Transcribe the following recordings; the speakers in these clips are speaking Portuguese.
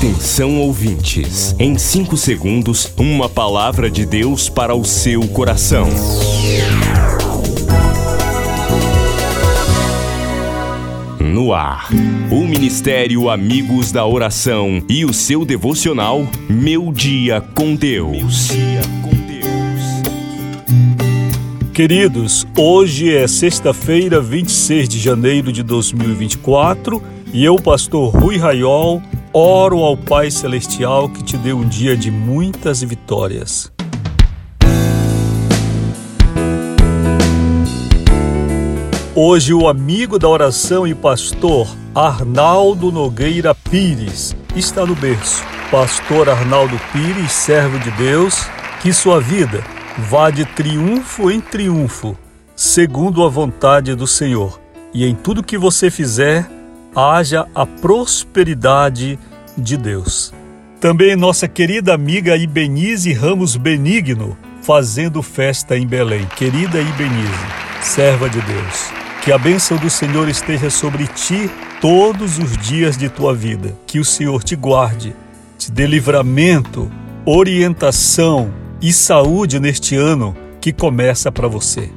Atenção ouvintes, em 5 segundos, uma palavra de Deus para o seu coração. No ar, o Ministério Amigos da Oração e o seu devocional Meu Dia com Deus. Queridos, hoje é sexta-feira, 26 de janeiro de 2024 e eu, pastor Rui Raiol, oro ao Pai Celestial que te dê um dia de muitas vitórias. Hoje, o amigo da oração e pastor Arnaldo Nogueira Pires está no berço. Pastor Arnaldo Pires, servo de Deus, que sua vida vá de triunfo em triunfo, segundo a vontade do Senhor. E em tudo que você fizer, haja a prosperidade de Deus. Também nossa querida amiga Ibenize Ramos Benigno, fazendo festa em Belém. Querida Ibenize, serva de Deus, que a bênção do Senhor esteja sobre ti todos os dias de tua vida. Que o Senhor te guarde, te dê livramento, orientação e saúde neste ano que começa para você.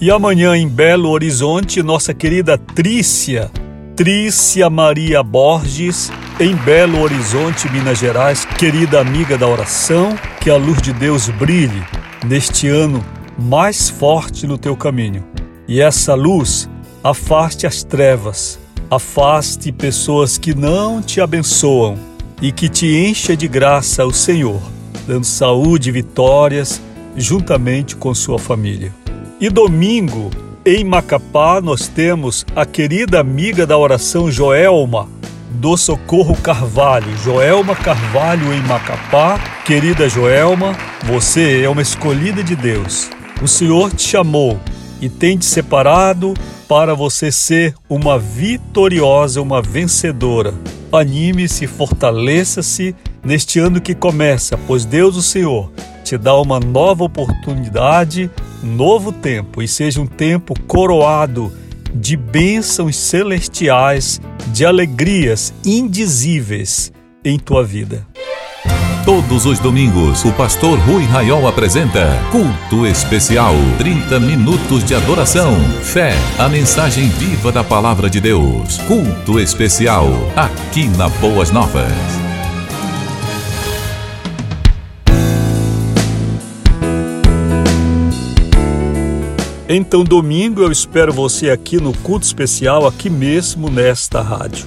E amanhã em Belo Horizonte, nossa querida Trícia, Trícia Maria Borges, em Belo Horizonte, Minas Gerais, querida amiga da oração, que a luz de Deus brilhe neste ano mais forte no teu caminho. E essa luz afaste as trevas, afaste pessoas que não te abençoam e que te encha de graça o Senhor, dando saúde e vitórias juntamente com sua família. E domingo, em Macapá, nós temos a querida amiga da oração Joelma, do Socorro Carvalho. Joelma Carvalho em Macapá. Querida Joelma, você é uma escolhida de Deus. O Senhor te chamou e tem te separado para você ser uma vitoriosa, uma vencedora. Anime-se, fortaleça-se neste ano que começa, pois Deus, o Senhor, te dá uma nova oportunidade novo tempo e seja um tempo coroado de bênçãos celestiais, de alegrias indizíveis em tua vida. Todos os domingos, o pastor Rui Raiol apresenta Culto Especial. 30 minutos de adoração, fé, a mensagem viva da palavra de Deus. Culto Especial, aqui na Boas Novas. Então, domingo eu espero você aqui no culto especial, aqui mesmo nesta rádio.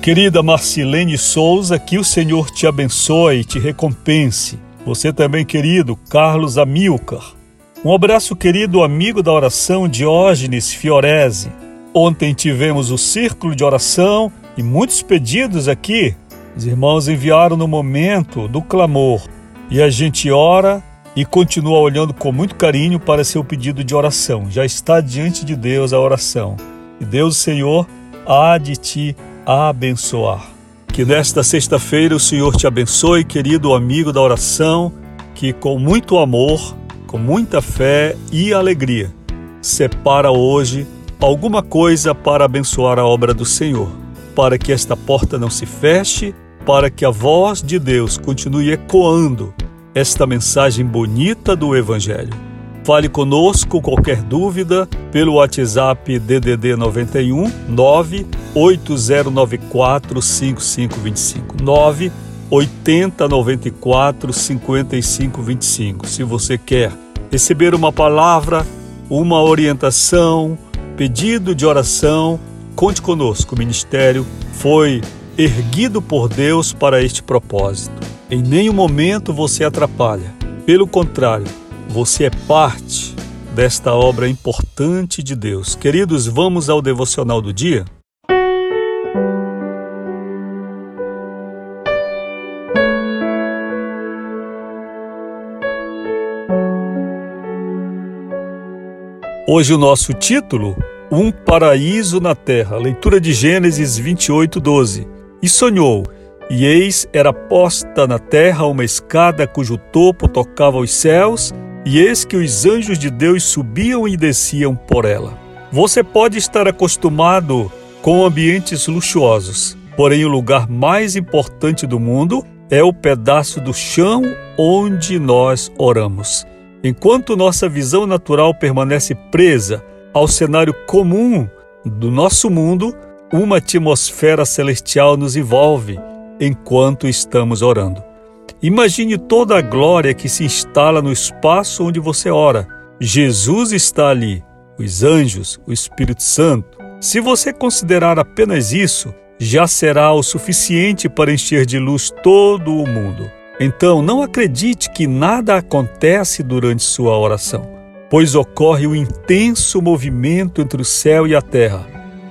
Querida Marcilene Souza, que o Senhor te abençoe e te recompense. Você também, querido Carlos Amilcar. Um abraço, querido amigo da oração Diógenes Fiorese. Ontem tivemos o círculo de oração e muitos pedidos aqui. Os irmãos enviaram no momento do clamor. E a gente ora e continua olhando com muito carinho para seu pedido de oração. Já está diante de Deus a oração. E Deus, Senhor, há de te abençoar. Que nesta sexta-feira o Senhor te abençoe, querido amigo da oração, que com muito amor, com muita fé e alegria, separa hoje alguma coisa para abençoar a obra do Senhor, para que esta porta não se feche, para que a voz de Deus continue ecoando esta mensagem bonita do Evangelho. Fale conosco qualquer dúvida pelo WhatsApp DDD 91 98094 5525 98094 5525. Se você quer receber uma palavra, uma orientação, pedido de oração, conte conosco. O ministério foi erguido por Deus para este propósito. Em nenhum momento você atrapalha. Pelo contrário, você é parte desta obra importante de Deus. Queridos, vamos ao devocional do dia? Hoje o nosso título, Um Paraíso na Terra, leitura de Gênesis 28, 12. E sonhou, e eis era posta na terra uma escada cujo topo tocava os céus, e eis que os anjos de Deus subiam e desciam por ela. Você pode estar acostumado com ambientes luxuosos, Porém, o lugar mais importante do mundo é o pedaço do chão onde nós oramos. Enquanto nossa visão natural permanece presa ao cenário comum do nosso mundo, uma atmosfera celestial nos envolve enquanto estamos orando. Imagine toda a glória que se instala no espaço onde você ora. Jesus está ali, os anjos, o Espírito Santo. Se você considerar apenas isso, já será o suficiente para encher de luz todo o mundo. Então, não acredite que nada acontece durante sua oração, pois ocorre o um intenso movimento entre o céu e a terra.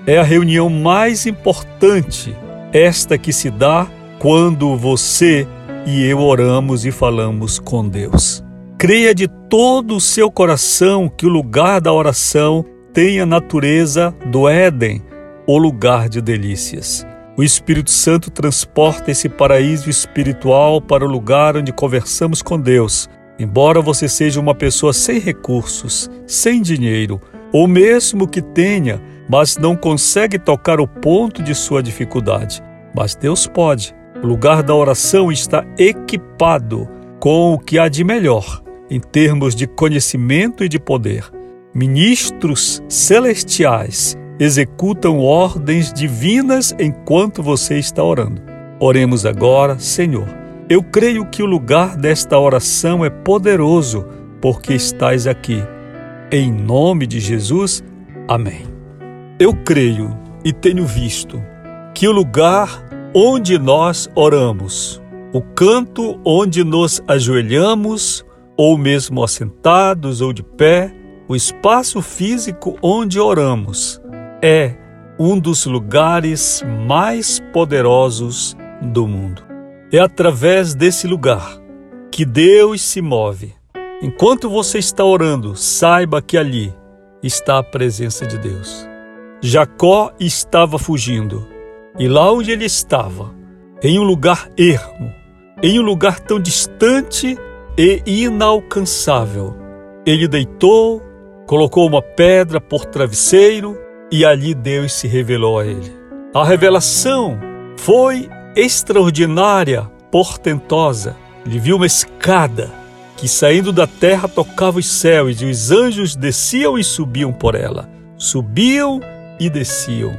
É a reunião mais importante, esta que se dá quando você e eu oramos e falamos com Deus. Creia de todo o seu coração que o lugar da oração tem a natureza do Éden, o lugar de delícias. O Espírito Santo transporta esse paraíso espiritual para o lugar onde conversamos com Deus. Embora você seja uma pessoa sem recursos, sem dinheiro, ou mesmo que tenha, mas não consegue tocar o ponto de sua dificuldade. Mas Deus pode. O lugar da oração está equipado com o que há de melhor em termos de conhecimento e de poder. Ministros celestiais executam ordens divinas enquanto você está orando. Oremos agora, Senhor. Eu creio que o lugar desta oração é poderoso, porque estás aqui. Em nome de Jesus, amém. Eu creio e tenho visto que o lugar onde nós oramos, o canto onde nos ajoelhamos, ou mesmo assentados ou de pé, o espaço físico onde oramos, é um dos lugares mais poderosos do mundo. É através desse lugar que Deus se move. Enquanto você está orando, saiba que ali está a presença de Deus. Jacó estava fugindo, e lá onde ele estava, em um lugar ermo, em um lugar tão distante e inalcançável, ele deitou, colocou uma pedra por travesseiro e ali Deus se revelou a ele. A revelação foi extraordinária, portentosa. Ele viu uma escada que saindo da terra tocava os céus e os anjos desciam e subiam por ela. Subiam e desciam.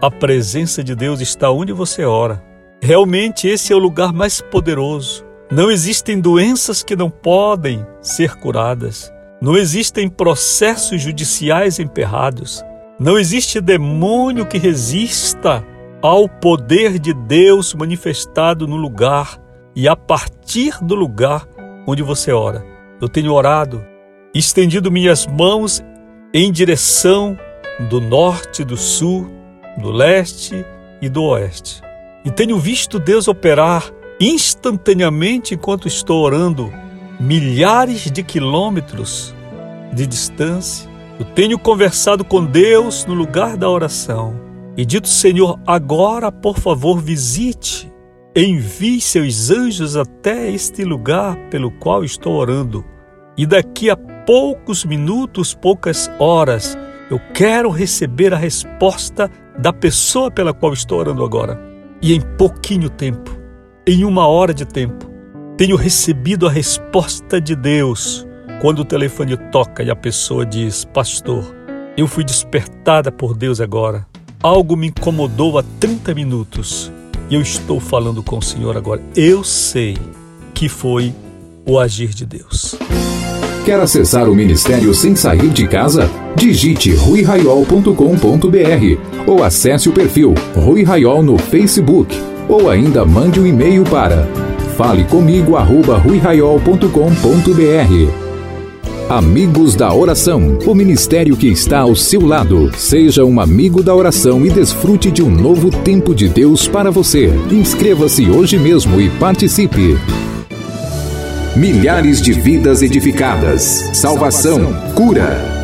A presença de Deus está onde você ora. Realmente esse é o lugar mais poderoso. Não existem doenças que não podem ser curadas. Não existem processos judiciais emperrados. Não existe demônio que resista ao poder de Deus manifestado no lugar e a partir do lugar onde você ora. Eu tenho orado, estendido minhas mãos em direção do norte, do sul, do leste e do oeste. E tenho visto Deus operar instantaneamente enquanto estou orando, milhares de quilômetros de distância eu tenho conversado com Deus no lugar da oração e dito, Senhor, agora, por favor, visite, envie seus anjos até este lugar pelo qual estou orando. E daqui a poucos minutos, poucas horas, eu quero receber a resposta da pessoa pela qual estou orando agora. E em pouquinho tempo, em uma hora de tempo, tenho recebido a resposta de Deus quando o telefone toca e a pessoa diz: Pastor, eu fui despertada por Deus agora. Algo me incomodou há 30 minutos e eu estou falando com o Senhor agora. Eu sei que foi o agir de Deus. Quer acessar o ministério sem sair de casa? Digite ruiraiol.com.br ou acesse o perfil Rui Raiol no Facebook ou ainda mande um e-mail para falecomigo@ruiraiol.com.br. Amigos da Oração, o ministério que está ao seu lado. Seja um amigo da oração e desfrute de um novo tempo de Deus para você. Inscreva-se hoje mesmo e participe. Milhares de vidas edificadas, salvação, cura.